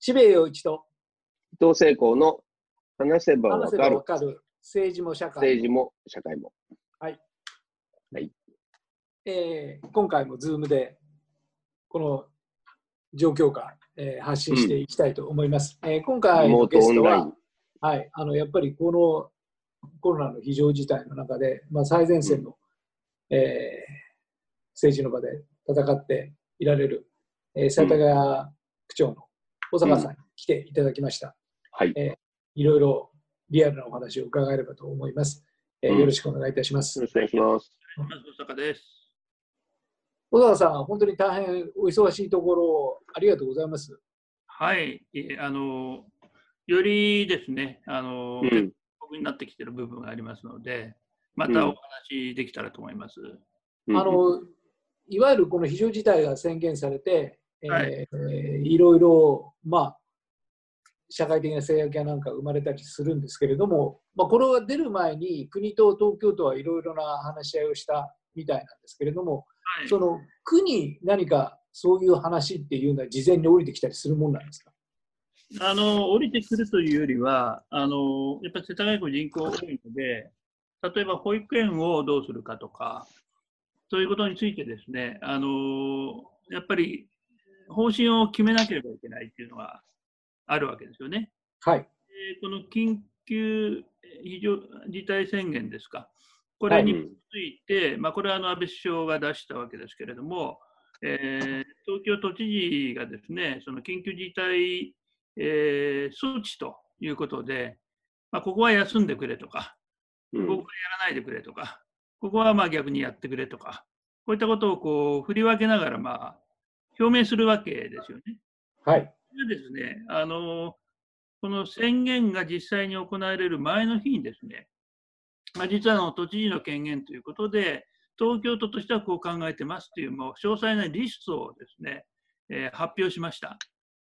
渋谷陽一と伊藤聖光の話せばわかる。政治も社会も。政治も社会も。えー今回も Zoom でこの状況下、えー発信していきたいと思います。えー今回のゲストははい、あのやっぱりこのコロナの非常事態の中で、まあ、最前線の、えー政治の場で戦っていられる、えー、埼玉区長の小坂さんに来ていただきました。はい。いろいろリアルなお話を伺えればと思います。えーうんよろしくお願いいたしますよろ。しくお願いします。まず大阪です。小坂さん、本当に大変お忙しいところ、ありがとうございます。はい、えあのよりですね、あの、うん。結構になってきている部分がありますので、またお話できたらと思います。うんあのいわゆるこの非常事態が宣言されて、はえーいろいろ、まあ、社会的な制約やなんか生まれたりするんですけれども、まあ、これが出る前に国と東京都はいろいろな話し合いをしたみたいなんですけれども、はい。その区に何かそういう話っていうのは事前に降りてきたりするもんなんですか？あの降りてくるというよりは、あのやっぱり世田谷区人口多いので、例えば保育園をどうするかとか、そういうことについてですね、あのやっぱり方針を決めなければいけないっていうのがあるわけですよね。はい。でこの緊急非常事態宣言ですか、これについて、まあ、これはあの安倍首相が出したわけですけれども、えー東京都知事がですね、その緊急事態、えー措置ということで、まあ、ここは休んでくれとか、うんここはやらないでくれとか、ここはまあ逆にやってくれとか、こういったことをこう振り分けながらまあ表明するわけですよね。はい。でですね、あのこの宣言が実際に行われる前の日にですね、まあ、実はあの都知事の権限ということで、東京都としてはこう考えてますという、もう詳細なリストをですね、えー発表しました。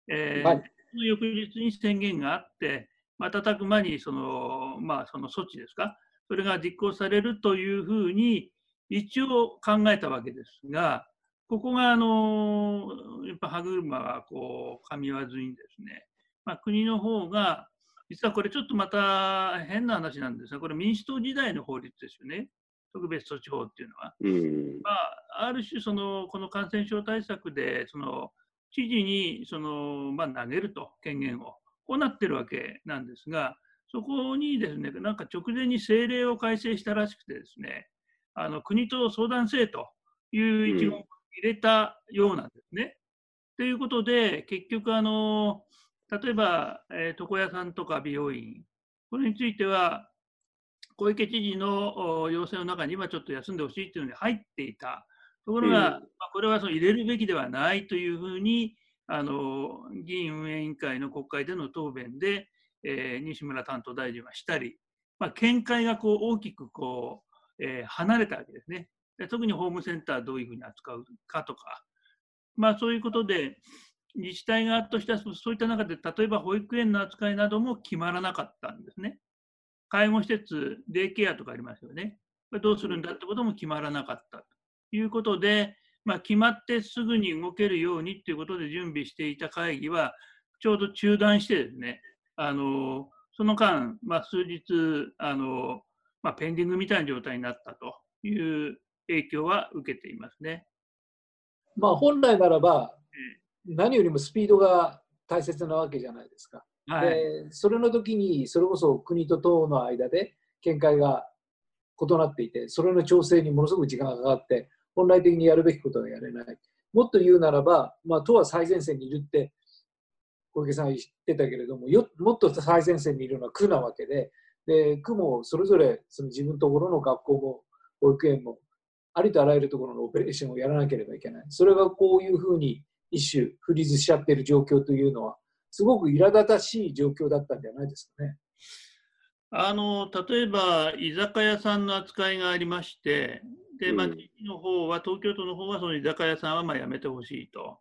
えーはいその翌日に宣言があって、瞬く間にその,、まあ、その措置ですか、それが実行されるというふうに一応考えたわけですが、ここがあのやっぱ歯車がこう噛み合わずにですね、まあ、国の方が、実はこれちょっとまた変な話なんですが、これ民主党時代の法律ですよね、特別措置法っていうのは。うん。まあ、ある種その、この感染症対策で、その知事にその、まあ、投げると、権限を、こうなってるわけなんですが、そこにですね、なんか直前に政令を改正したらしくてですね、あの国と相談せえという一言を入れたようなんですね。ということで、結局あの、例えば、えー床屋さんとか美容院、これについては、小池知事のお要請の中にはちょっと休んでほしいというのに入っていた。ところが、うんまあ、これはその入れるべきではないというふうに、あの議院運営委員会の国会での答弁で、えー西村担当大臣はしたり、まあ、見解がこう大きくこう、えー離れたわけですね。で特にホームセンターどういうふうに扱うかとか、まあ、そういうことで、自治体側としてはそういった中で、例えば保育園の扱いなども決まらなかったんですね。介護施設、デイケアとかありますよね。これどうするんだってことも決まらなかったということで、まあ、決まってすぐに動けるようにということで準備していた会議は、ちょうど中断してですね、あのその間、まあ、数日あの、まあ、ペンディングみたいな状態になったという影響は受けていますね。まあ、本来ならば、何よりもスピードが大切なわけじゃないですか。はい、でそれの時にそれこそ国と党の間で見解が異なっていてそれの調整にものすごく時間がかかって本来的にやるべきことがやれないもっと言うならば、まあ、党は最前線にいるって小池さんは言ってたけれどもよもっと最前線にいるのは区なわけでで区もそれぞれその自分のところの学校も保育園もありとあらゆるところのオペレーションをやらなければいけない。それがこういうふうに一種フリーズしちゃっている状況というのはすごく苛立たしい状況だったんじゃないですかね。あの例えば居酒屋さんの扱いがありまして、でまあ、の方は、東京都の方はその居酒屋さんはまあやめてほしいと、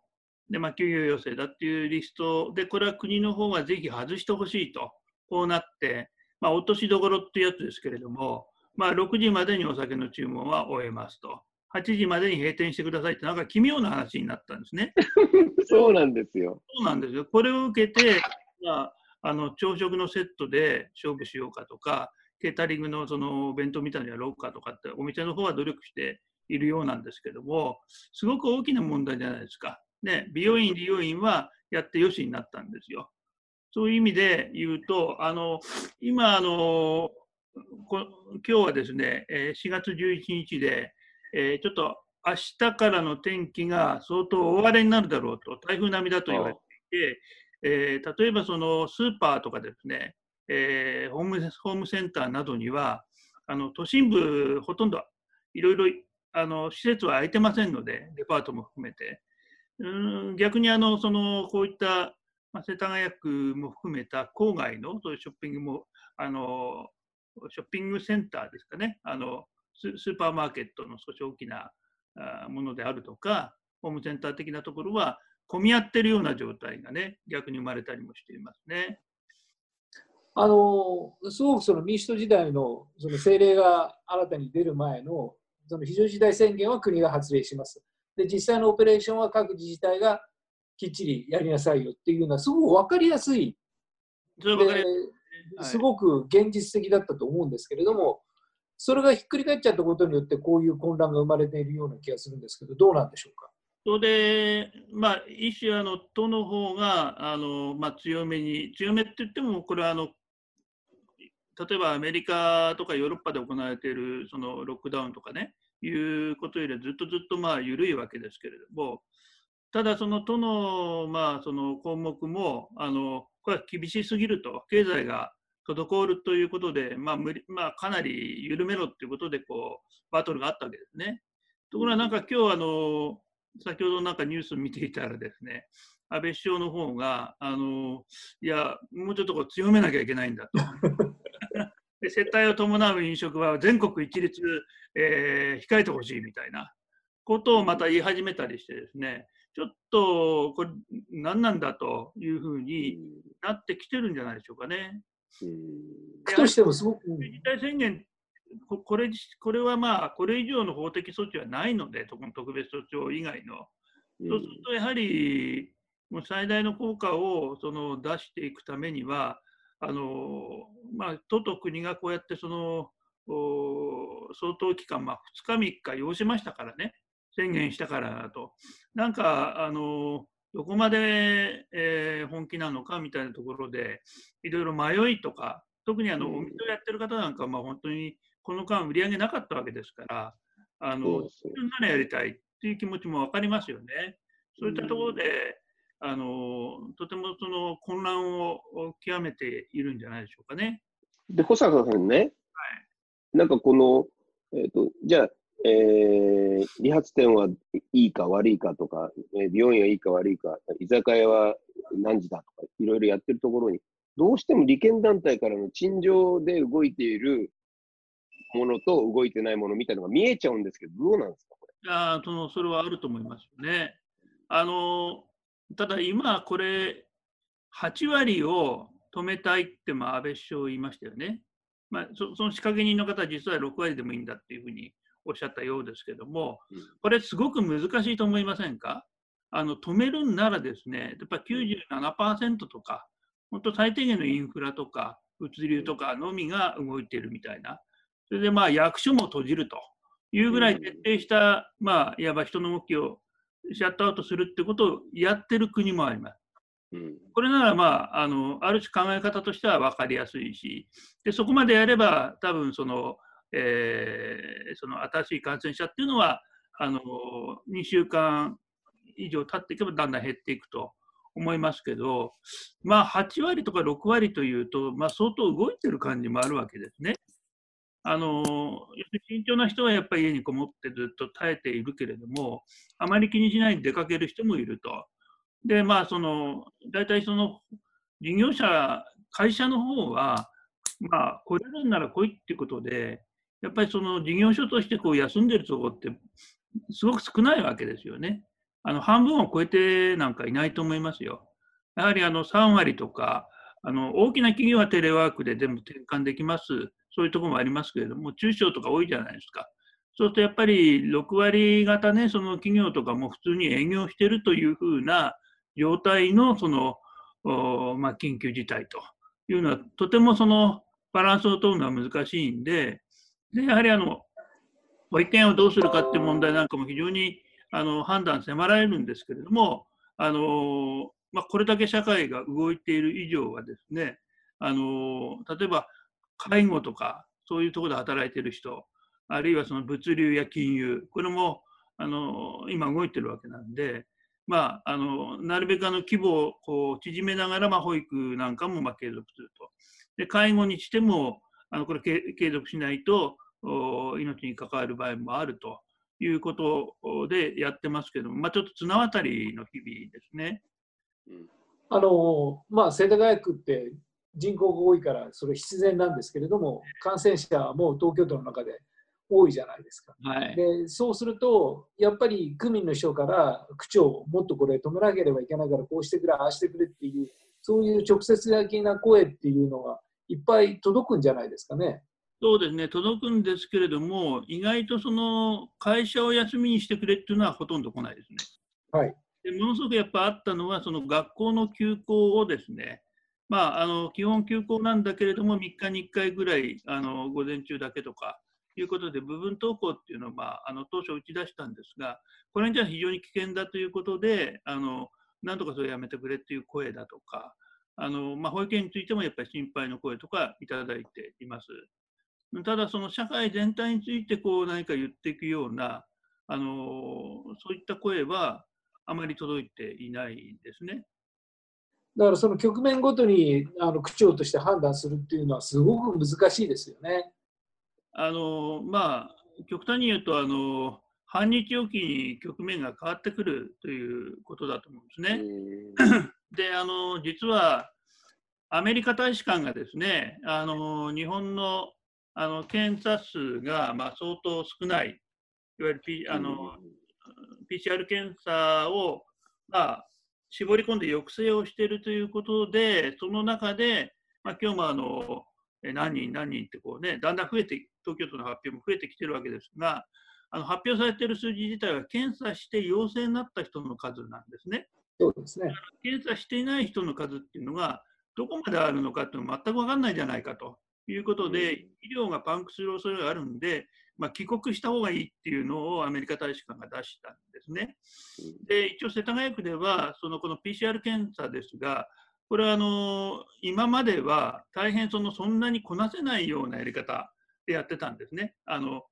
でまあ、休業要請だっていうリストで、これは国の方がぜひ外してほしいと、こうなって、まあ、落としどころっていうやつですけれども、まあ、6時までにお酒の注文は終えますと、8時までに閉店してくださいって、なんか奇妙な話になったんですね。そうなんですよ。そうなんですよ。これを受けて、まあ、あの朝食のセットで勝負しようかとか、ケータリングのそのお弁当みたいなのやろうかとかって、お店の方は努力しているようなんですけども、すごく大きな問題じゃないですか。ね、美容院、理容院はやってよしになったんですよ。そういう意味で言うと、あの今あのこ、今日はですね、4月11日で、えー、ちょっと明日からの天気が相当大荒れになるだろうと、台風並みだと言われていて、えー、例えばそのスーパーとかですね、えー、ホームホームセンターなどには、あの都心部、ほとんどいろいろあの施設は空いてませんので、デパートも含めて。うん逆にあのそのこういったまあ、世田谷区も含めた郊外のそういうショッピングもあのショッピングセンターですかねあのスーパーマーケットの少し大きなものであるとかホームセンター的なところは混み合ってるような状態がね逆に生まれたりもしていますね。あのすごくその民主党時代のその政令が新たに出る前のその非常事態宣言は国が発令します。で実際のオペレーションは各自治体がきっちりやりなさいよっていうのはすごく分かりやすいすごく現実的だったと思うんですけれども、それがひっくり返っちゃったことによってこういう混乱が生まれているような気がするんですけどどうなんでしょうか？それで、まあ、一種あの都の方があの、まあ、強めに強めって言ってもこれはあの例えばアメリカとかヨーロッパで行われているそのロックダウンとかねいうことよりずっとずっとまあ緩いわけですけれどもただその都の,、まあその項目もあのこれは厳しすぎると経済が滞るということで、まあ無理まあ、かなり緩めろということでこうバトルがあったわけですね。ところがなんか今日あの先ほどなんかニュースを見ていたらですね安倍首相の方があのいやもうちょっとこう強めなきゃいけないんだと。で接待を伴う飲食は全国一律、えー、控えてほしいみたいなことをまた言い始めたりしてですねちょっとこれ何なんだというふうになってきてるんじゃないでしょうかね。としてもすごく。事態宣言これこれはまあ、これ以上の法的措置はないので、特別措置法以外の。そうすると、やはり、もう最大の効果をその出していくためには、あのまあ、都と国がこうやってその相当期間、まあ、2日、3日要しましたからね、宣言したからと。なんか、あの、どこまで、えー、本気なのかみたいなところで、いろいろ迷いとか、特にあの、お店をやってる方なんかは、まあ、本当にこの間売り上げなかったわけですから、あの、自分ならやりたいっていう気持ちも分かりますよね。そういったところで、あの、とてもその混乱を極めているんじゃないでしょうかね。で、保坂さんね、はい、なんかこの、えっ、ー、と、じゃあ、えー、理髪店はいいか悪いかとか、えー、美容院はいいか悪いか、居酒屋は何時だとか、いろいろやってるところに、どうしても利権団体からの陳情で動いているものと動いてないものみたいなのが見えちゃうんですけど、どうなんですか、これ？あそのそれはあると思いますよね。あのただ今、これ、8割を止めたいって、まあ、安倍首相言いましたよね。まあ、そその仕掛け人の方は実は6割でもいいんだっていうふうにおっしゃったようですけども、これすごく難しいと思いませんか？あの止めるんならですね、やっぱ97%とか、本当最低限のインフラとか物流とかのみが動いているみたいな、それでまあ役所も閉じるというぐらい徹底した、まあ、いわば人の動きをシャットアウトするってことをやってる国もあります。これなら、まあ、あのある種考え方としては分かりやすいしでそこまでやれば多分そのえー、その新しい感染者っていうのはあの2週間以上経っていけばだんだん減っていくと思いますけど、まあ、8割とか6割というと、まあ、相当動いてる感じもあるわけですね。あの慎重な人はやっぱり家にこもってずっと耐えているけれども、あまり気にしないで出かける人もいると。で、まあ、その大体その事業者、会社の方は、まあ、来れるんなら来いっていうことで、やっぱりその事業所としてこう休んでるところってすごく少ないわけですよね。あの半分を超えてなんかいないと思いますよ。やはりあの3割とか、あの大きな企業はテレワークで全部転換できます、そういうところもありますけれども、中小とか多いじゃないですか。そうするとやっぱり6割方ね、その企業とかも普通に営業してるというふうな状態のその、まあ、緊急事態というのは、とてもそのバランスを取るのは難しいんで、でやはりあの保育園をどうするかっていう問題なんかも非常にあの判断迫られるんですけれども、あのまあ、これだけ社会が動いている以上はですね、あの例えば介護とかそういうところで働いている人、あるいはその物流や金融、これもあの今動いてるわけなんで、まあ、あのなるべくあの規模をこう縮めながら、まあ、保育なんかもま継続すると。で介護にしてもあのこれ継続しないと命に関わる場合もあるということでやってますけども、まあ、ちょっと綱渡りの日々ですね。あのまあ、世田谷区って人口が多いからそれ必然なんですけれども感染者も東京都の中で多いじゃないですか。はい、でそうすると、やっぱり区民の人から区長、もっとこれ止めなければいけないから、こうしてくれ、ああしてくれっていう、そういう直接的な声っていうのがいっぱい届くんじゃないですかね。そうですね、届くんですけれども、意外とその会社を休みにしてくれっていうのはほとんど来ないですね。はい、でものすごくやっぱあったのは、その学校の休校をですね、まあ、あの基本休校なんだけれども、3日に1回ぐらいあの午前中だけとか、いうことで、部分登校っていうのを、まあ、あの当初打ち出したんですが、これには非常に危険だということで、あのなんとかそれやめてくれっていう声だとか、あのまあ、保育園についてもやっぱり心配の声とかいただいています。ただ、その社会全体についてこう何か言っていくような、あのそういった声はあまり届いていないですね。だからその局面ごとにあの区長として判断するっていうのはすごく難しいですよね。あのまあ、極端に言うとあの、半日おきに局面が変わってくるということだと思うんですね。であの実はアメリカ大使館がですねあの日本のあの検査数が、まあ、相当少ない、いわゆる、P、あの PCR 検査を、まあ、絞り込んで抑制をしているということで、その中で、まあ、今日もあの何人、何人ってこう、ね、だんだん増えて、東京都の発表も増えてきてるわけですが、あの発表されている数字自体は検査して陽性になった人の数なんですね。そうですね。検査していない人の数っていうのが、どこまであるのかっていうのは全く分かんないじゃないかということで、医療がパンクする恐れがあるんで、まあ、帰国した方がいいっていうのをアメリカ大使館が出したんですね。で、一応、世田谷区では、そのこの PCR 検査ですが、これはあの今までは大変そのそんなにこなせないようなやり方でやってたんですね。あの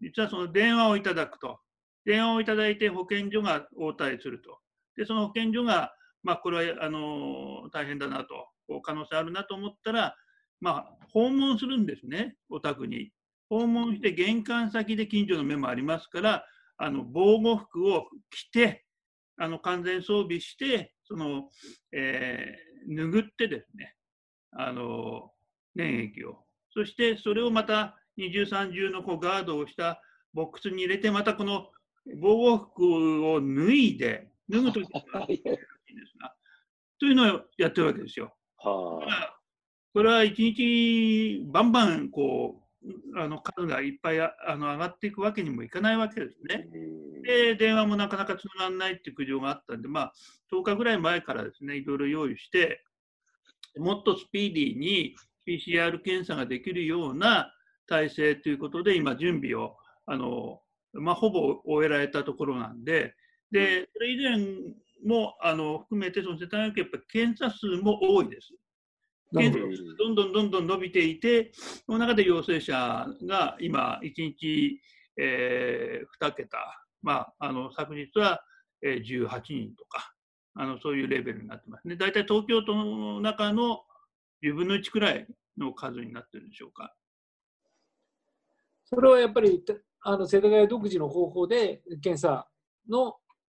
実はその電話をいただくと、電話をいただいて保健所が応対すると、でその保健所が、まあ、これはあの大変だなと、可能性あるなと思ったら、まあ、訪問するんですね、お宅に。訪問して玄関先で近所の目もありますから、あの防護服を着て、あの完全装備して、その、えー、拭ってですね、あの粘液を、そしてそれをまた二重三重のこうガードをしたボックスに入れて、またこの防護服を脱いで、脱ぐとき はいいですが、というのをやってるわけですよ。はあ、これは一日バンバンこうあの数がいっぱいあの上がっていくわけにもいかないわけですね。で、電話もなかなかつながらないっていう苦情があったんで、まあ、10日ぐらい前からですね、いろいろ用意して、もっとスピーディーに PCR 検査ができるような体制ということで、今、準備をあの、まあ、ほぼ終えられたところなんで、でそれ以前もあの含めて、その世田谷区、やっ検査数も多いです。検査数どんどんどんどん伸びていて、その中で陽性者が今、1日、えー、2桁、まあ、あの昨日は、えー、18人とかあの、そういうレベルになってますね。大体東京都の中の10分の1くらいの数になってるんでしょうか。それはやっぱりあの世田谷独自の方法で検査の,、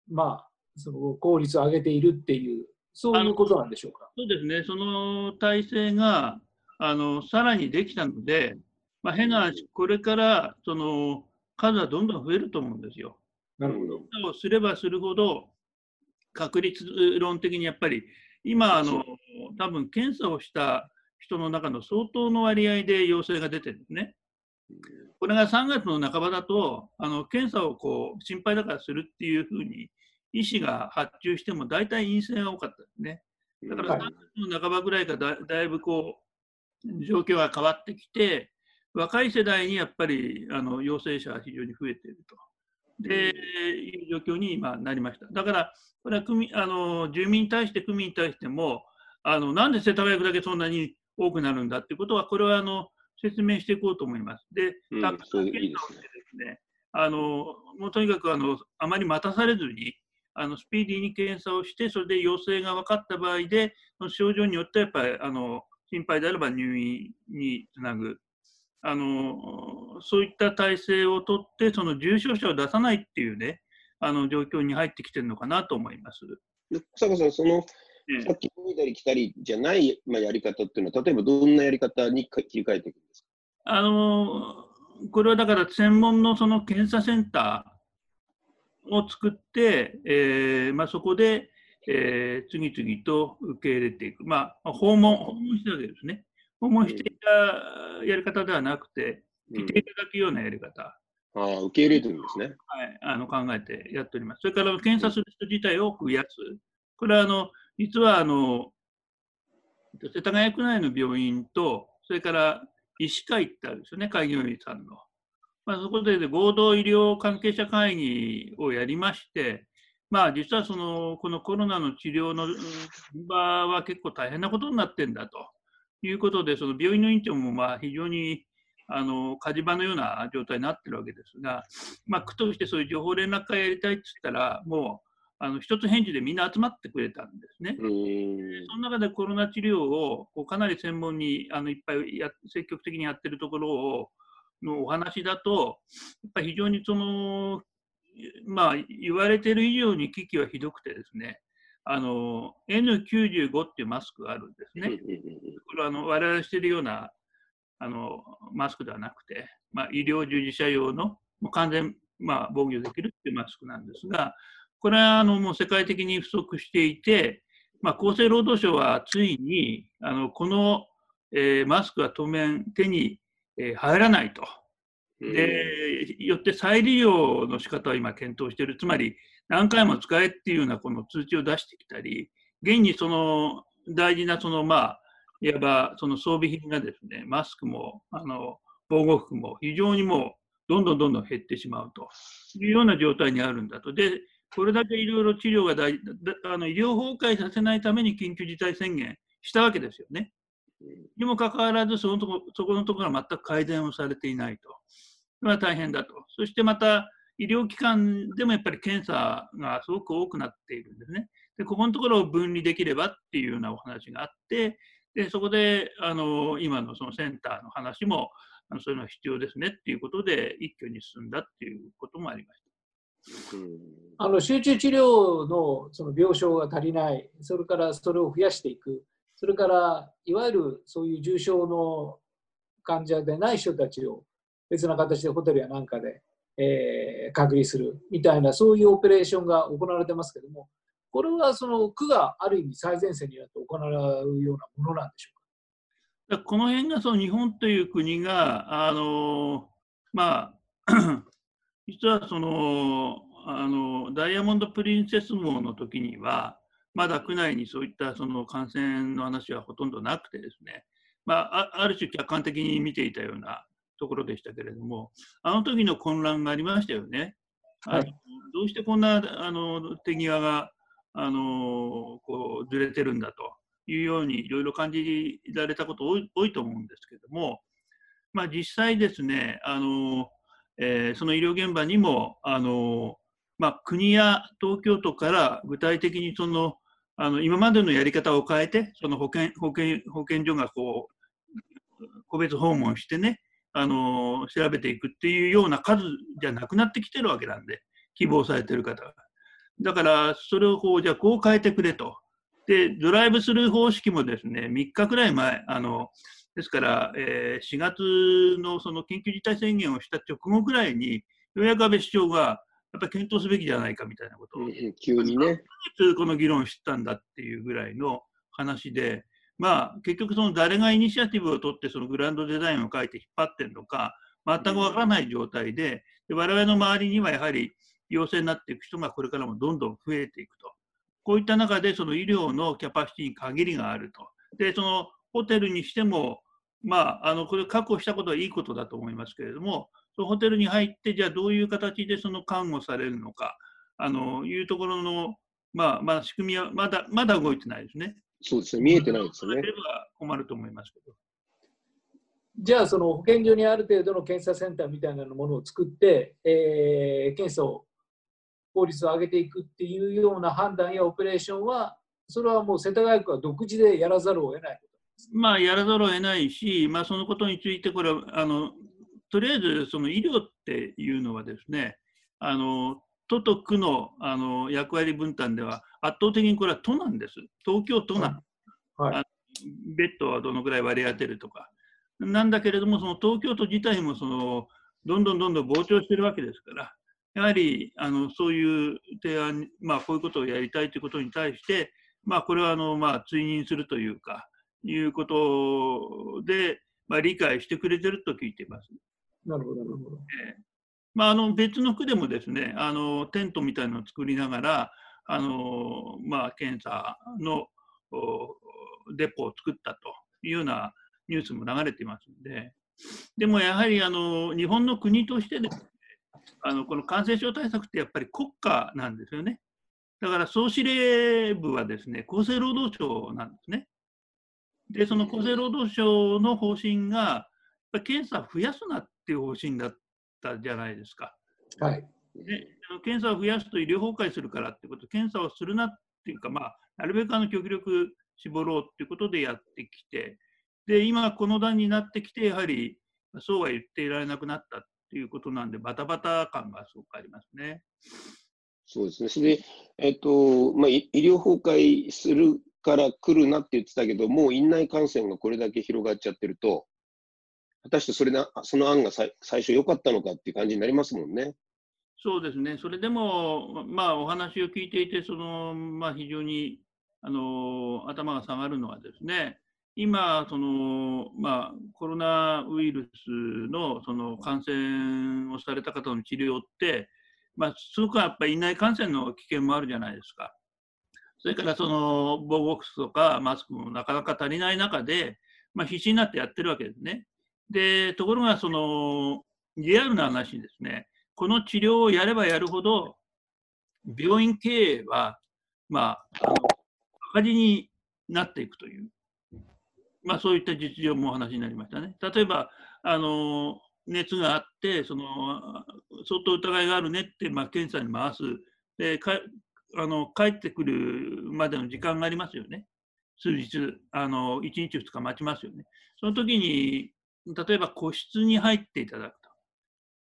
まあ、その効率を上げているっていう、そういうことなんでしょうか？そうですね、その体制があのさらにできたので、まあ、変な話、これからその数はどんどん増えると思うんですよ。なるほど。をすればするほど、確率論的にやっぱり、今あの、多分検査をした人の中の相当の割合で陽性が出てるんですね。これが3月の半ばだと、あの検査をこう心配だからするっていうふうに、医師が発注しても大体陰性が多かったですね。だから3月の半ばぐらいからだだいぶこう状況が変わってきて、若い世代にやっぱりあの陽性者が非常に増えていると。で、いう状況に今なりました。だから、これは組あの住民に対して、区民に対しても、あのなんで世田谷区だけそんなに多くなるんだっていうことは、これはあの説明していこうと思います。で、たくさん検査をしてですね、あのもうとにかくあのあまり待たされずに、あのスピーディーに検査をして、それで陽性が分かった場合で、その症状によってやっぱりあの心配であれば入院につなぐ。あの、そういった体制をとって、その重症者を出さないっていうね、あの状況に入ってきてるのかなと思います。草加さん、その、さっき脱いだり着たりじゃない、まあ、やり方っていうのは、例えばどんなやり方に切り替えていくんですか？あのこれはだから専門のその検査センターを作って、えーまあ、そこで、えー、次々と受け入れていく、まあ、訪問訪問したわけですね。訪問していたやり方ではなくて、来ていただくようなやり方。ああ、受け入れてるんですね。はい、あの考えてやっております。それから検査する人自体を増やす。これはあの実はあの世田谷区内の病院と、それから医師会ってあるんですよね、開業医さんの。まあ、そこで合同医療関係者会議をやりまして、まあ、実はそのこのコロナの治療の場は結構大変なことになってんだと。いうことで、その病院の院長もまあ非常にあの火事場のような状態になってるわけですが、まあ、区としてそういう情報連絡会やりたいって言ったら、もうあの一つ返事でみんな集まってくれたんですね。その中でコロナ治療をこうかなり専門にあのいっぱいや積極的にやってるところをのお話だと、やっぱり非常にその、まあ、言われてる以上に危機はひどくてですね、あの N95 っていうマスクがあるんですね。これはあの我々しているようなあのマスクではなくて、まあ、医療従事者用のもう完全、まあ、防御できるっていうマスクなんですが、これはあのもう世界的に不足していて、まあ、厚生労働省はついにあのこの、えー、マスクは当面手に、えー、入らないと。でよって再利用の仕方を今検討している。つまり何回も使えっていうようなこの通知を出してきたり、現にその大事なそのまあ、いわばその装備品がですね、マスクもあの防護服も非常にもうどんどんどんどん減ってしまうというような状態にあるんだと。で、これだけいろいろ治療が大あの医療崩壊させないために緊急事態宣言したわけですよね。にもかかわらずそのとこ、そこのところは全く改善をされていないと。それは大変だと。そしてまた、医療機関でもやっぱり検査がすごく多くなっているんですね。でここのところを分離できればっていうようなお話があって、でそこであの今のそのセンターの話もあのそういうのは必要ですねっていうことで一挙に進んだっていうこともありました。あの集中治療のその病床が足りない、それからそれを増やしていく、それからいわゆるそういう重症の患者でない人たちを別な形でホテルやなんかでえー、隔離するみたいなそういうオペレーションが行われてますけどもこれはその区がある意味最前線になって行うようなものなんでしょうか？この辺がその日本という国があのまあ 実はそのあのダイヤモンド・プリンセス号の時にはまだ区内にそういったその感染の話はほとんどなくてですね、まあ、ある種客観的に見ていたようなところでしたけれども、あの時の混乱がありましたよね。はい、どうしてこんなあの手際があのこうずれてるんだというようにいろいろ感じられたこと多いと思うんですけども、まあ、実際ですねあの、えー、その医療現場にもあの、まあ、国や東京都から具体的にそのあの今までのやり方を変えてその保健保健保健所がこう個別訪問してねあの調べていくっていうような数じゃなくなってきてるわけなんで、希望されてる方が。だから、それをこう、じゃあこう変えてくれと。で、ドライブスルー方式もですね、3日くらい前、あのですから、えー、4月のその緊急事態宣言をした直後くらいに、ようやく安倍首相が、やっぱり検討すべきじゃないかみたいなことを、急にね。この議論を知ったんだっていうぐらいの話で、まあ、結局その誰がイニシアティブを取ってそのグランドデザインを書いて引っ張ってるのか、全くわからない状態で、で我々の周りにはやはり陽性になっていく人がこれからもどんどん増えていくと。こういった中で、その医療のキャパシティに限りがあると。で、そのホテルにしても、まあ、あのこれ確保したことはいいことだと思いますけれども、そのホテルに入って、じゃあどういう形でその看護されるのか、あのいうところの、まあ、まあ、仕組みはまだまだ動いてないですね。そうですね、見えてないですよね。困ると思いますけど。じゃあ、その保健所にある程度の検査センターみたいなものを作って、えー、検査を、効率を上げていくっていうような判断やオペレーションは、それはもう世田谷区は独自でやらざるを得ないまあ、やらざるを得ないし、まあ、そのことについて、これはあのとりあえずその医療っていうのはですね、あの都と区のあの役割分担では圧倒的にこれは都なんです。東京都なん、はいはい、ベッドはどのぐらい割り当てるとか。なんだけれども、その東京都自体もそのどんどんどんどん膨張してるわけですから、やはりあのそういう提案、まあ、こういうことをやりたいということに対して、まあ、これはあの、まあ、追認するというか、いうことで、まあ、理解してくれてると聞いています。なるほど、なるほど。えーまあ、あの別の区でもですねあのテントみたいなのを作りながらあの、まあ、検査のデポを作ったというようなニュースも流れていますのででもやはりあの日本の国としてですねあのこの感染症対策ってやっぱり国家なんですよね。だから総司令部はですね厚生労働省なんですね。で、その厚生労働省の方針が、検査増やすなっていう方針だったじゃないですか。はい。で検査を増やすと医療崩壊するからってこと、検査をするなっていうか、まあ、なるべくあの極力絞ろうっていうことでやってきて、で、今この段になってきて、やはりそうは言っていられなくなったっていうことなんで、バタバタ感がすごくありますね。そうですね。それで、えっと、まあ、医療崩壊するから来るなって言ってたけど、もう院内感染がこれだけ広がっちゃってると、果たしてそれなその案が最初良かったのかっていう感じになりますもんね。そうですね、それでも、まあ、お話を聞いていて、そのまあ、非常にあの頭が下がるのはですね、今、そのまあ、コロナウイルスのその感染をされた方の治療って、まあ、すごくやっぱり院内感染の危険もあるじゃないですか。それからその防護服とかマスクもなかなか足りない中で、まあ、必死になってやってるわけですね。で、ところがそのリアルな話ですね、この治療をやればやるほど、病院経営は、まあ、あの赤字になっていくという、まあ、そういった実情もお話になりましたね。例えば、あの熱があって、その相当疑いがあるねって、まあ、検査に回す。であの帰ってくるまでの時間がありますよね。数日、あの1日、2日待ちますよね。その時に、例えば個室に入っていただくと。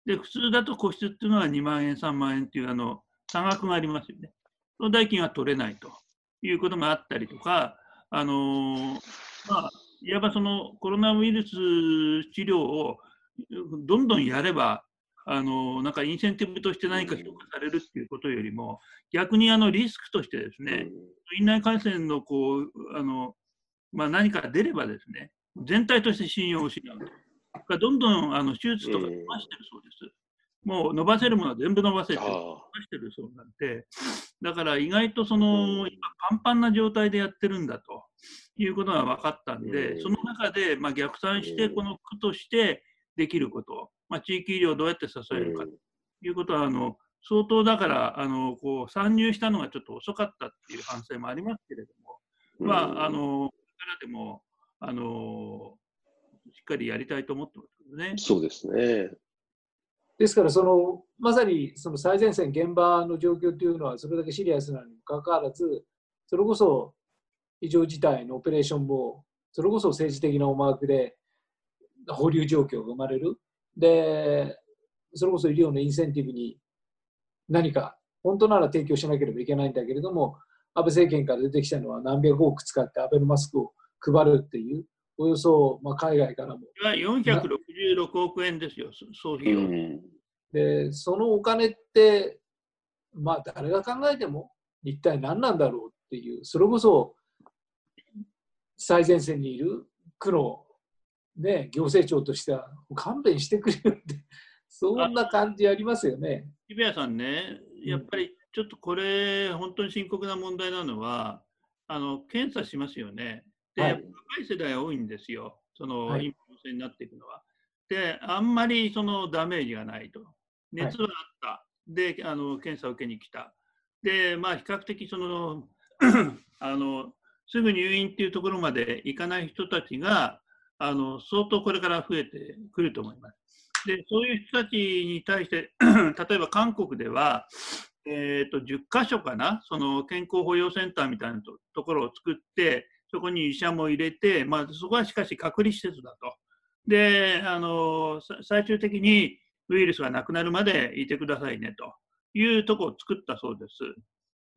で、普通だと個室っていうのは2万円、3万円っていうあの差額がありますよね。その代金は取れないということがあったりとか、あのまあ、いわばそのコロナウイルス治療をどんどんやれば、あのなんかインセンティブとして何か評価されるっていうことよりも、逆にあのリスクとしてですね、院内感染のこうあの、まあ、何か出ればですね、全体として信用を失う。と。どんどんあの手術とか伸ばしてるそうです。もう伸ばせるものは全部伸ばせて、伸ばしてるそうなんで、だから意外とその、今、パンパンな状態でやってるんだと。いうことが分かったんで、その中で、まあ、逆算して、この区としてできること、まあ、地域医療をどうやって支えるか。ということは、あの相当だからあのこう参入したのがちょっと遅かったっていう反省もありますけれども、まあ、あのこれからでもあのしっかりやりたいと思ってますね。そうですねですからその、まさにその最前線、現場の状況というのはそれだけシリアスなのにもかかわらず、それこそ異常事態のオペレーションも、それこそ政治的な思惑で保留状況が生まれる。で、それこそ医療のインセンティブに何か本当なら提供しなければいけないんだけれども、安倍政権から出てきたのは何百億使ってアベノマスクを配るっていう、およそ、まあ、海外からも。466億円ですよ、総費用。で、そのお金って、まあ、誰が考えても一体何なんだろうっていう、それこそ最前線にいる区のね、行政庁としては勘弁してくれるって、そんな感じありますよね。渋谷さんね、やっぱりちょっとこれ、本当に深刻な問題なのは、あの検査しますよね。で、はい、若い世代多いんですよ、その、はい、陰性になっていくのは。で、あんまりそのダメージがないと。熱はあった。はい、であの、検査を受けに来た。で、まあ、比較的その あの、すぐ入院っていうところまで行かない人たちが、あの相当これから増えてくると思います。で、そういう人たちに対して、例えば韓国では、えーと、10箇所かな、その健康保養センターみたいなところを作って、そこに医者も入れて、まあ、そこはしかし隔離施設だと。で、あの最終的にウイルスがなくなるまでいてくださいねというところを作ったそうです。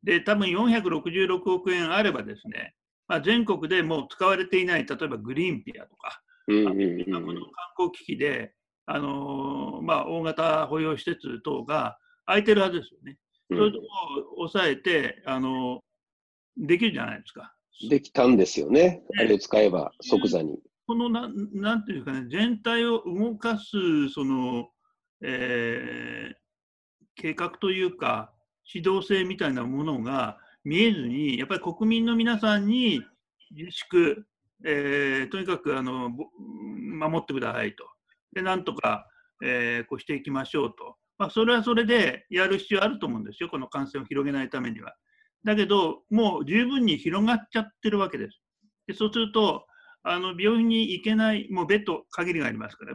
で、多分466億円あればですね、まあ、全国でもう使われていない、例えばグリーンピアとか、今この観光機器で、あのー、まあ、大型保養施設等が空いてるはずですよね。そういうところを抑えて、あのー、できるじゃないですか。できたんですよね、あれを使えば即座に。このななんていうかね、全体を動かすその、えー、計画というか、指導性みたいなものが見えずに、やっぱり国民の皆さんに自粛、えー、とにかくあの守ってくださいと。で、なんとか、えー、こうしていきましょうと。まあ、それはそれでやる必要あると思うんですよ、この感染を広げないためには。だけど、もう十分に広がっちゃってるわけです。でそうすると、あの病院に行けない、もうベッド限りがありますから、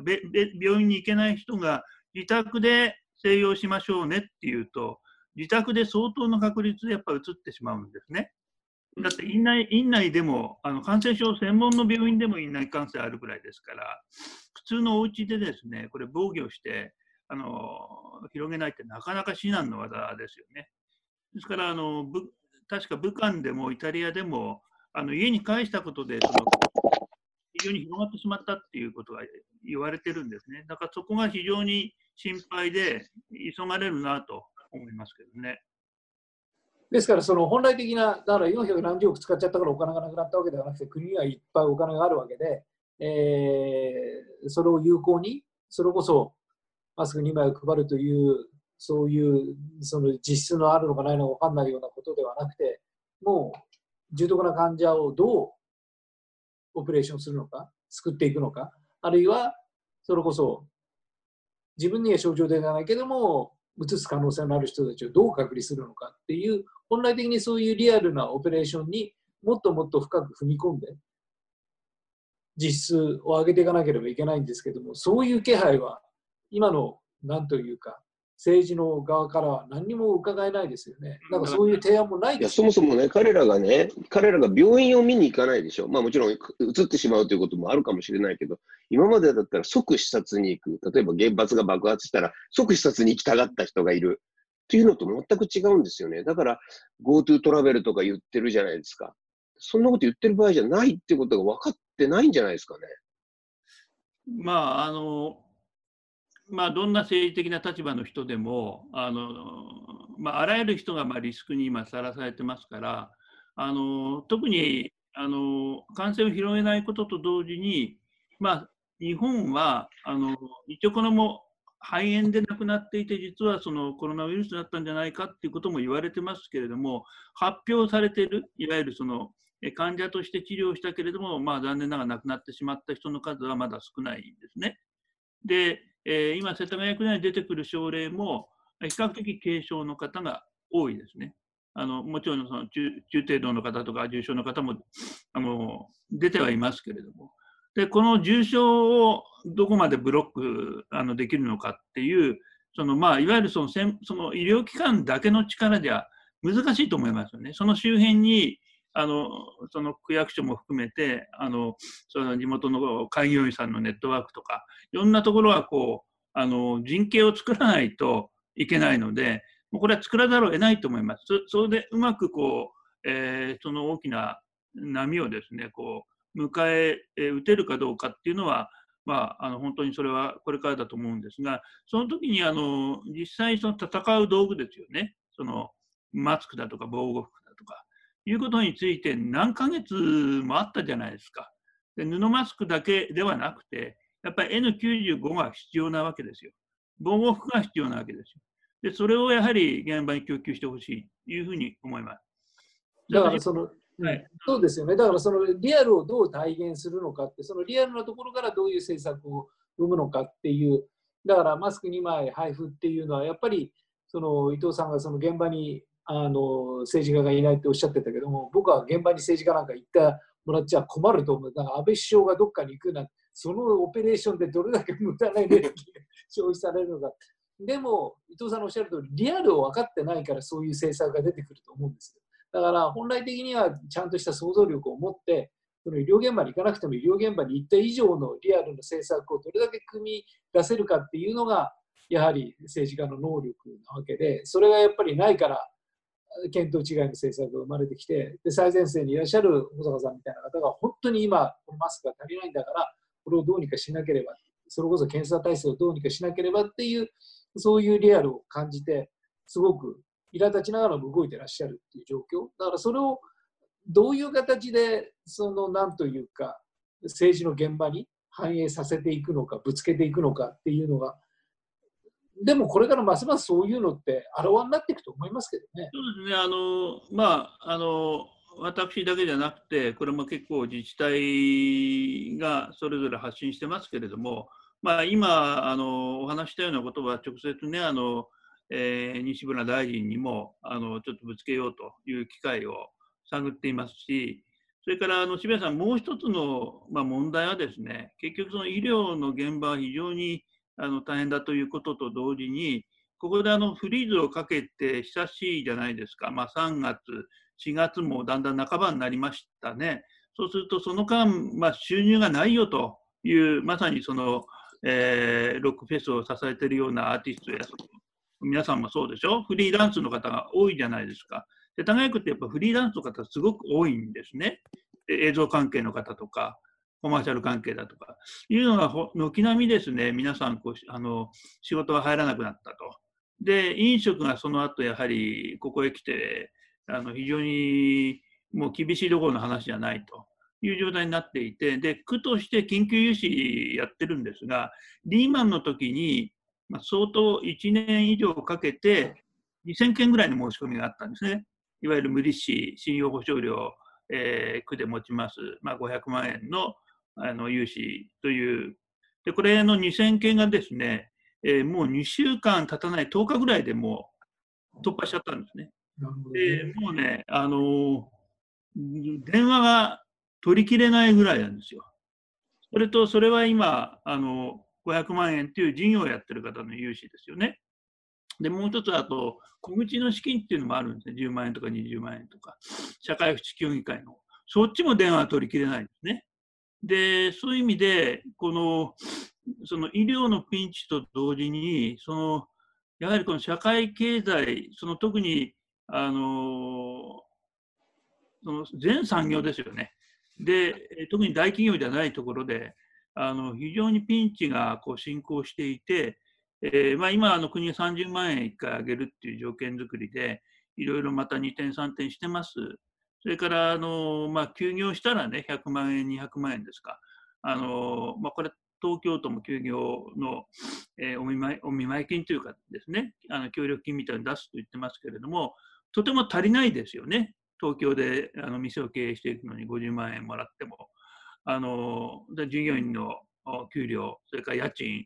病院に行けない人が自宅で静養しましょうねっていうと、自宅で相当の確率でやっぱり移ってしまうんですね。だって院内院内でもあの感染症専門の病院でも院内感染あるぐらいですから、普通のお家でですね、これ防御してあの広げないってなかなか至難の技ですよね。ですからあの確か武漢でもイタリアでもあの家に帰したことでその非常に広がってしまったっていうことが言われてるんですね。だからそこが非常に心配で急がれるなと思いますけどね。ですから、その本来的な、だから400何十億使っちゃったからお金がなくなったわけではなくて、国にはいっぱいお金があるわけで、えー、それを有効に、それこそマスク2枚を配るという、そういうその実質のあるのかないのか分かんないようなことではなくて、もう重篤な患者をどうオペレーションするのか、救っていくのか、あるいはそれこそ自分には症状ではないけども、移す可能性のある人たちをどう隔離するのかっていう、本来的にそういうリアルなオペレーションにもっともっと深く踏み込んで、実質を上げていかなければいけないんですけども、そういう気配は今の何というか、政治の側からは何にも伺えないですよね。なんかそういう提案もないです、ね、いやそもそもね、彼らがね、彼らが病院を見に行かないでしょ。まあもちろん移ってしまうということもあるかもしれないけど、今までだったら即視察に行く。例えば原発が爆発したら即視察に行きたがった人がいる。っていうのと全く違うんですよね。だから GoTo トラベルとか言ってるじゃないですか。そんなこと言ってる場合じゃないってことが分かってないんじゃないですかね。まあ、あの、まあ、どんな政治的な立場の人でもあの、まあ、あらゆる人がまあリスクに今さらされてますからあの特にあの感染を広げないことと同時に、まあ、日本はあの一応このも肺炎で亡くなっていて実はそのコロナウイルスだったんじゃないかっていうことも言われてますけれども発表されているいわゆるその患者として治療したけれども、まあ、残念ながら亡くなってしまった人の数はまだ少ないんですね。で、えー、今、世田谷区内に出てくる症例も、比較的軽症の方が多いですね。あのもちろんその中中程度の方とか重症の方もあの出てはいますけれども、でこの重症をどこまでブロックあのできるのかっていう、そのまあ、いわゆるそのその医療機関だけの力では難しいと思いますよね。その周辺にあのその区役所も含めてあのその地元の開業医さんのネットワークとかいろんなところはこうあの人形を作らないといけないのでもうこれは作らざるを得ないと思います。それでうまくこう、えー、その大きな波をですねこう迎ええ打てるかどうかっていうのはまあ、あの本当にそれはこれからだと思うんですが、その時にあの実際その戦う道具ですよね、そのマスクだとか防護服だとかいうことについて何ヶ月もあったじゃないですか。で布マスクだけではなくて、やっぱり N95 が必要なわけですよ。防護服が必要なわけですよ。で、それをやはり現場に供給してほしいというふうに思います。だからその、はい、そうですよね。だからそのリアルをどう体現するのかって、そのリアルなところからどういう政策を生むのかっていう、だからマスク2枚配布っていうのは、やっぱりその伊藤さんがその現場にあの政治家がいないっておっしゃってたけども、僕は現場に政治家なんか行ったもらっちゃ困ると思う。だから安倍首相がどっかに行くなんて、そのオペレーションでどれだけ無駄なエネルギーが消費されるのか。でも、伊藤さんのおっしゃる通り、リアルを分かってないからそういう政策が出てくると思うんですよ。だから本来的にはちゃんとした想像力を持って、その医療現場に行かなくても医療現場に行った以上のリアルの政策をどれだけ組み出せるかっていうのが、やはり政治家の能力なわけで、それがやっぱりないから、見当違いの政策が生まれてきて、で最前線にいらっしゃる保坂さんみたいな方が、本当に今、このマスクが足りないんだから、これをどうにかしなければ、それこそ検査体制をどうにかしなければっていう、そういうリアルを感じて、すごく苛立ちながらも動いてらっしゃるっていう状況。だからそれをどういう形で、そのなんというか、政治の現場に反映させていくのか、ぶつけていくのかっていうのが、でもこれからますますそういうのってあらわになっていくと思いますけどね。そうですね。あの、まあ、あの、私だけじゃなくて、これも結構自治体がそれぞれ発信してますけれども、まあ、今あのお話したようなことは直接ねあの、えー、西村大臣にもあのちょっとぶつけようという機会を探っていますしそれからあの渋谷さんもう一つの、まあ、問題はですね結局その医療の現場は非常にあの大変だということと同時にここであのフリーズをかけて久しいじゃないですか、まあ、3月4月もだんだん半ばになりましたねそうするとその間、まあ、収入がないよというまさにそのえー、ロックフェスを支えているようなアーティストや皆さんもそうでしょフリーランスの方が多いじゃないですか。で、長いってやっぱフリーランスの方すごく多いんですね。映像関係の方とか、コマーシャル関係だとか、いうのが軒並みですね、皆さんこうあの仕事が入らなくなったと。で、飲食がその後やはりここへ来て、あの非常にもう厳しいどころの話じゃないと。いう状態になっていて、で、区として緊急融資やってるんですが、リーマンの時に、まあ、相当1年以上かけて、2000件ぐらいの申し込みがあったんですね。いわゆる無利子、信用保証料、えー、区で持ちます、まあ、500万円のあの融資という、でこれの2000件がですね、えー、もう2週間経たない10日ぐらいでもう突破しちゃったんですね。でもうね、あの電話が取りきれないぐらいなんですよ。それと、それは今、あの、500万円っていう事業をやってる方の融資ですよね。で、もう一つ、あと、小口の資金っていうのもあるんですね。10万円とか20万円とか。社会福祉協議会の。そっちも電話取りきれないんですね。で、そういう意味で、この、その医療のピンチと同時に、その、やはりこの社会経済、その特に、あの、その全産業ですよね。で、特に大企業じゃないところで、あの非常にピンチがこう進行していて、えーまあ、今、あの国が30万円1回上げるっていう条件作りで、いろいろまた2点、3点してます。それからあの、まあ、休業したらね、100万円、200万円ですか。あのまあ、これ、東京都も休業の、えー、お見舞いお見舞い金というかですね、あの協力金みたいに出すと言ってますけれども、とても足りないですよね。東京であの店を経営していくのに50万円もらっても、あの従業員の給料、それから家賃、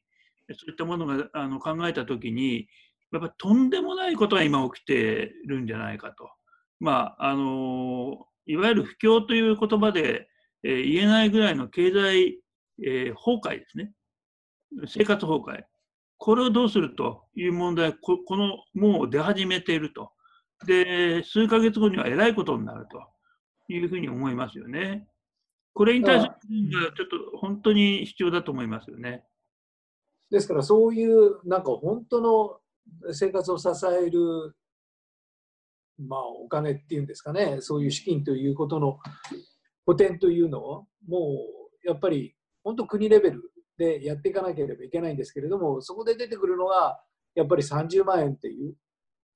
そういったものがあの考えたときに、やっぱとんでもないことが今起きてるんじゃないかと。まあ、あのいわゆる不況という言葉で、えー、言えないぐらいの経済、えー、崩壊ですね。生活崩壊。これをどうするという問題こ、このもう出始めていると。で、数ヶ月後にはえらいことになるというふうに思いますよね。これに対するがちょっと本当に必要だと思いますよね。ですからそういうなんか本当の生活を支える、まあ、お金っていうんですかね。そういう資金ということの補填というのをもうやっぱり本当国レベルでやっていかなければいけないんですけれどもそこで出てくるのがやっぱり30万円っていう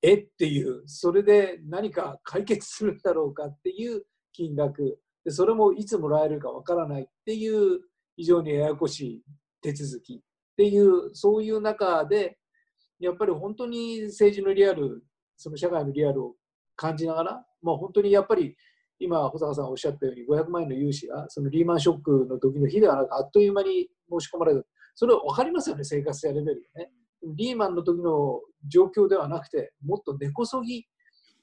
えっていう、それで何か解決するんだろうかっていう金額、でそれもいつもらえるかわからないっていう非常にややこしい手続きっていうそういう中でやっぱり本当に政治のリアルその社会のリアルを感じながら、まあ、本当にやっぱり今保坂さんおっしゃったように500万円の融資がそのリーマンショックの時の日ではなくあっという間に申し込まれたそれは分かりますよね生活者レベルでね。リーマンの時の状況ではなくてもっと根こそぎ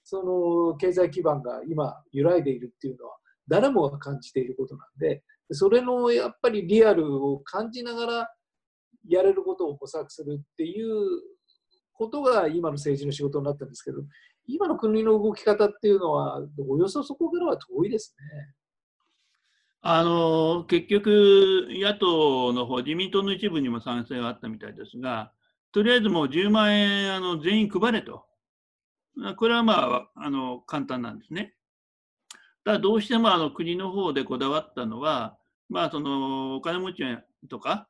その経済基盤が今揺らいでいるっていうのは誰もが感じていることなんでそれのやっぱりリアルを感じながらやれることを模索するっていうことが今の政治の仕事になったんですけど今の国の動き方っていうのはおよそそこからは遠いですね。あの結局、野党の方自民党の一部にも賛成があったみたいですが、とりあえずもう10万円あの全員配れと、これはまああの簡単なんですね。ただどうしてもあの国の方でこだわったのは、まあ、そのお金持ちとか、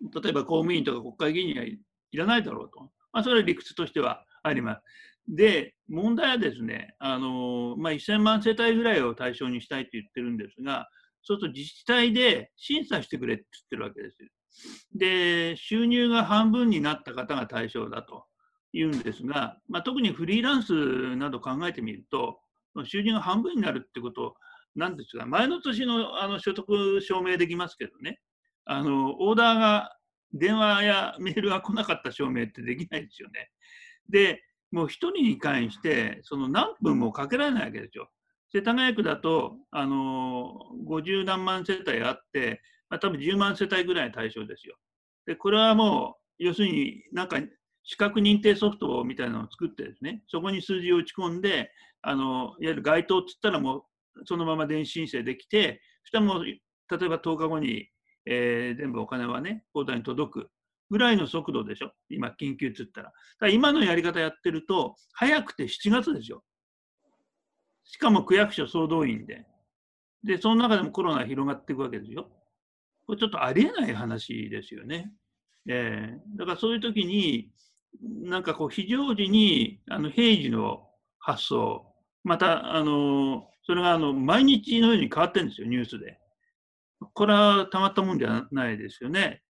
例えば公務員とか国会議員にはいらないだろうと、まあ、それは理屈としてはあります。で、問題はですね、あのまあ、1000万世帯ぐらいを対象にしたいと言ってるんですが、そうすると自治体で審査してくれって言ってるわけですよ。で、収入が半分になった方が対象だというんですが、まあ、特にフリーランスなど考えてみると、収入が半分になるってことなんですが、前の年のあの所得証明できますけどね、あのオーダーが電話やメールが来なかった証明ってできないですよね。で、もう1人に関して、その何分もかけられないわけですよ。世田谷区だと、あの50何万世帯あって、まあ、多分10万世帯ぐらい対象ですよ。で、これはもう、要するになんか資格認定ソフトみたいなのを作ってですね、そこに数字を打ち込んで、あのいわゆる該当っつったらもうそのまま電子申請できて、そしたらもう、例えば10日後に、えー、全部お金はね、口座に届くぐらいの速度でしょ、今、緊急っつったら。ら今のやり方やってると、早くて7月ですよ。しかも区役所総動員で。で、その中でもコロナ広がっていくわけですよ。これちょっとありえない話ですよね。えー、だからそういう時に、なんかこう非常時にあの平時の発想、また、あのそれがあの毎日のように変わってるんですよ、ニュースで。これはたまったもんじゃないですよね。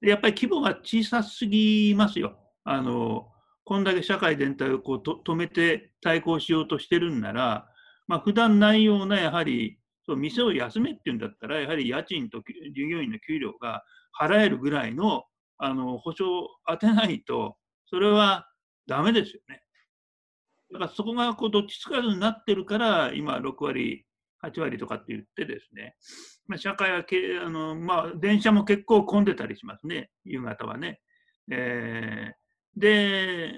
やっぱり規模が小さすぎますよ。あのこんだけ社会全体をこうと止めて対抗しようとしてるんなら、まあ普段ないようなやはりそう店を休めっていうんだったら、やはり家賃と従業員の給料が払えるぐらいのあの保証を当てないと、それはだめですよね。だからそこがこうどっちつかずになってるから、今6割、8割とかって言ってですね、まあ、社会はけあの、まあ、電車も結構混んでたりしますね、夕方はね。えー、で、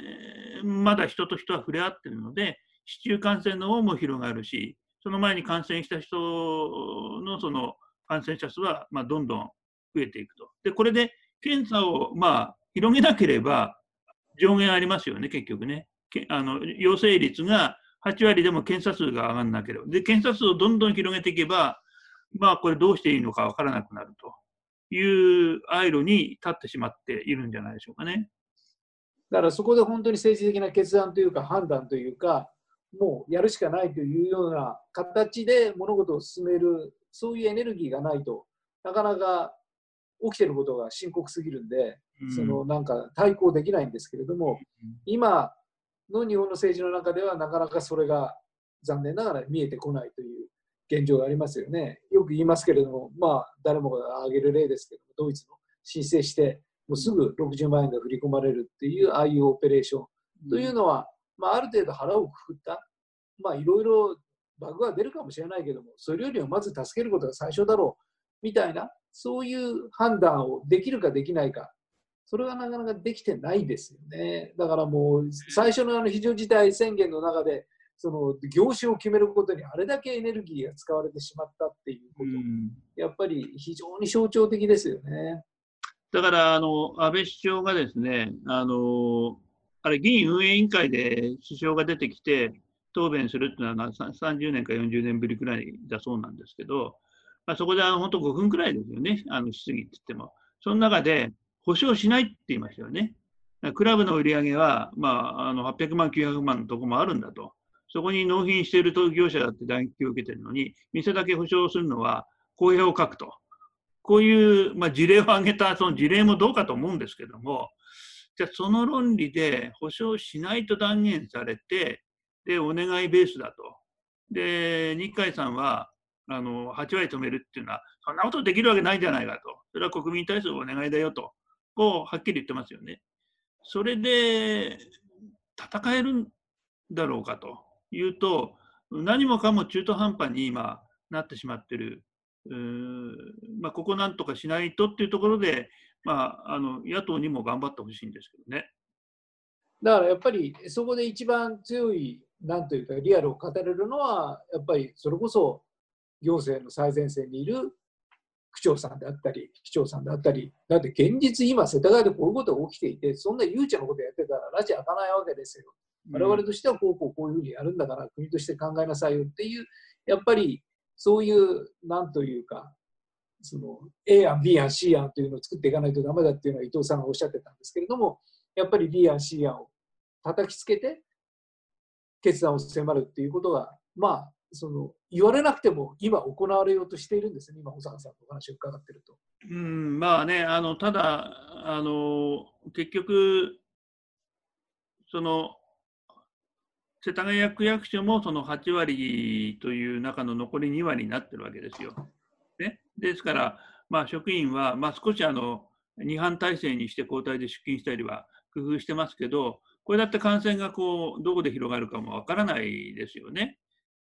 まだ人と人は触れ合ってるので、市中感染の方も広がるし、その前に感染した人のその感染者数はまあどんどん増えていくと。で、これで検査をまあ広げなければ上限ありますよね、結局ね。あの陽性率が8割でも検査数が上がらなければ。で、検査数をどんどん広げていけば、まあ、これどうしていいのかわからなくなるというアイロに立ってしまっているんじゃないでしょうかね。だからそこで本当に政治的な決断というか判断というか、もうやるしかないというような形で物事を進める、そういうエネルギーがないとなかなか起きてることが深刻すぎるんで、うん、そのなんか対抗できないんですけれども、うん、今の日本の政治の中ではなかなかそれが残念ながら見えてこないという現状がありますよね。よく言いますけれども、まあ、誰もが挙げる例ですけども、ドイツの申請して、もうすぐ60万円が振り込まれるっていう、ああいうオペレーションというのは、まあ、ある程度腹をくくった、まあ、いろいろバグは出るかもしれないけども、それよりはまず助けることが最初だろうみたいな、そういう判断をできるかできないか、それがなかなかできてないですよね。だからもう、最初のあの非常事態宣言の中で、その業種を決めることにあれだけエネルギーが使われてしまったっていうこと、やっぱり非常に象徴的ですよね。だからあの安倍首相がですね、あのあれ議員運営委員会で首相が出てきて答弁するっていうのは30年か40年ぶりくらいだそうなんですけど、まあ、そこであの本当5分くらいですよね、あの質疑って言っても。その中で保証しないって言いましたよね。クラブの売り上げは、まあ、あの800万、900万のとこもあるんだと。そこに納品している業者だって打撃を受けてるのに、店だけ保証するのは公平を書くと。こういう、まあ、事例を挙げたその事例もどうかと思うんですけども、じゃあその論理で保証しないと断言されて、で、お願いベースだと。で、日海さんは、あの、8割止めるっていうのは、そんなことできるわけないじゃないかと。それは国民に対するお願いだよと。こう、はっきり言ってますよね。それで、戦えるんだろうかというと、何もかも中途半端に今なってしまってる。まあ、ここなんとかしないとっていうところで、まあ、あの野党にも頑張ってほしいんですけどね。だからやっぱりそこで一番強い、なんというか、リアルを語れるのは、やっぱりそれこそ行政の最前線にいる区長さんであったり、市長さんであったり、だって現実、今、世田谷でこういうことが起きていて、そんな悠長なことやってたら、拉致開かないわけですよ。我々としてはこうこうこういうふうにやるんだから、国として考えなさいよっていう、やっぱりそういう、なんというか、その A 案、B 案、C 案というのを作っていかないとだめだっていうのは伊藤さんがおっしゃってたんですけれども、やっぱり B 案、C 案を叩きつけて決断を迫るっていうことが、まあ、その言われなくても今行われようとしているんですね、今、保坂さんのお話を伺ってると。うんまあね、あのただあの、結局、その世田谷区役所もその8割という中の残り2割になってるわけですよ。ね、ですから、まあ、職員は、まあ、少しあの2班体制にして交代で出勤したりは工夫してますけど、これだって感染がこうどこで広がるかもわからないですよね。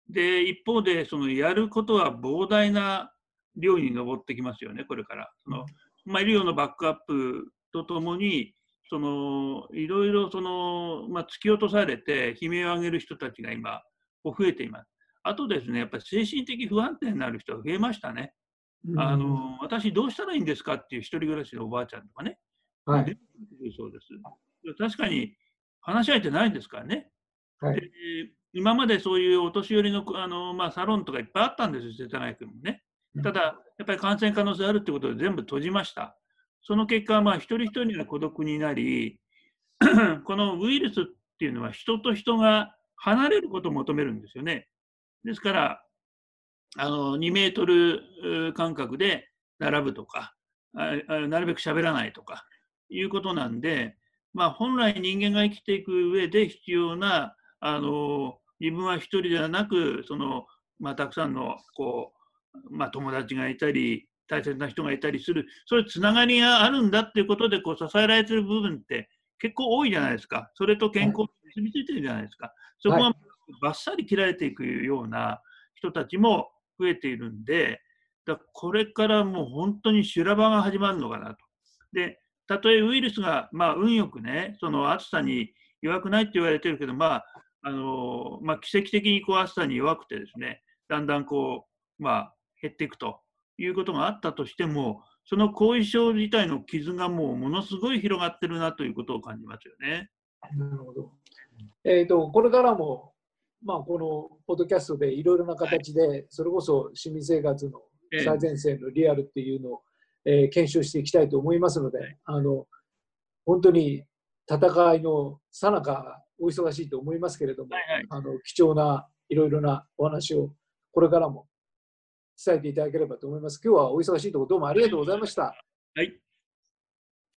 で、一方で、そのやることは膨大な量に上ってきますよね、これから。そのまあ、医療のバックアップとともに、そのいろいろその、まあ、突き落とされて悲鳴を上げる人たちが今、増えています。あとですね、やっぱり精神的不安定になる人が増えましたね。あの私、どうしたらいいんですかっていう一人暮らしのおばあちゃんとかね、はい、そうです確かに話し合えてないですからね。はい、今までそういうお年寄りのあの、まあ、サロンとかいっぱいあったんですよ、世田谷区もね。ただ、やっぱり感染可能性あるってことで全部閉じました。その結果、まあ、一人一人が孤独になり、このウイルスっていうのは人と人が離れることを求めるんですよね。ですから、あの2メートル間隔で並ぶとか、なるべく喋らないとかいうことなんで、まあ、本来人間が生きていく上で必要なあの自分は一人ではなくその、まあ、たくさんのこう、まあ、友達がいたり大切な人がいたりするそういうつながりがあるんだっていうことでこう支えられてる部分って結構多いじゃないですか。それと健康に結びついてるじゃないですか、そこがばっさり切られていくような人たちも増えているんでだこれからもう本当に修羅場が始まるのかなと。でたとえウイルスが、まあ、運よくねその暑さに弱くないって言われてるけど、まああのまあ、奇跡的にこう暑さに弱くてですねだんだんこう、まあ、減っていくということがあったとしてもその後遺症自体の傷がもうものすごい広がってるなということを感じますよね。なるほど。えーと、これからも、まあ、このポッドキャストでいろいろな形で、はい、それこそ市民生活の最前線のリアルっていうのを、えー、検証していきたいと思いますので、はい、あの本当に戦いのさなかお忙しいと思いますけれども、はいはい、あの貴重ないろいろなお話をこれからも伝えていただければと思います。今日はお忙しいところどうもありがとうございました。はい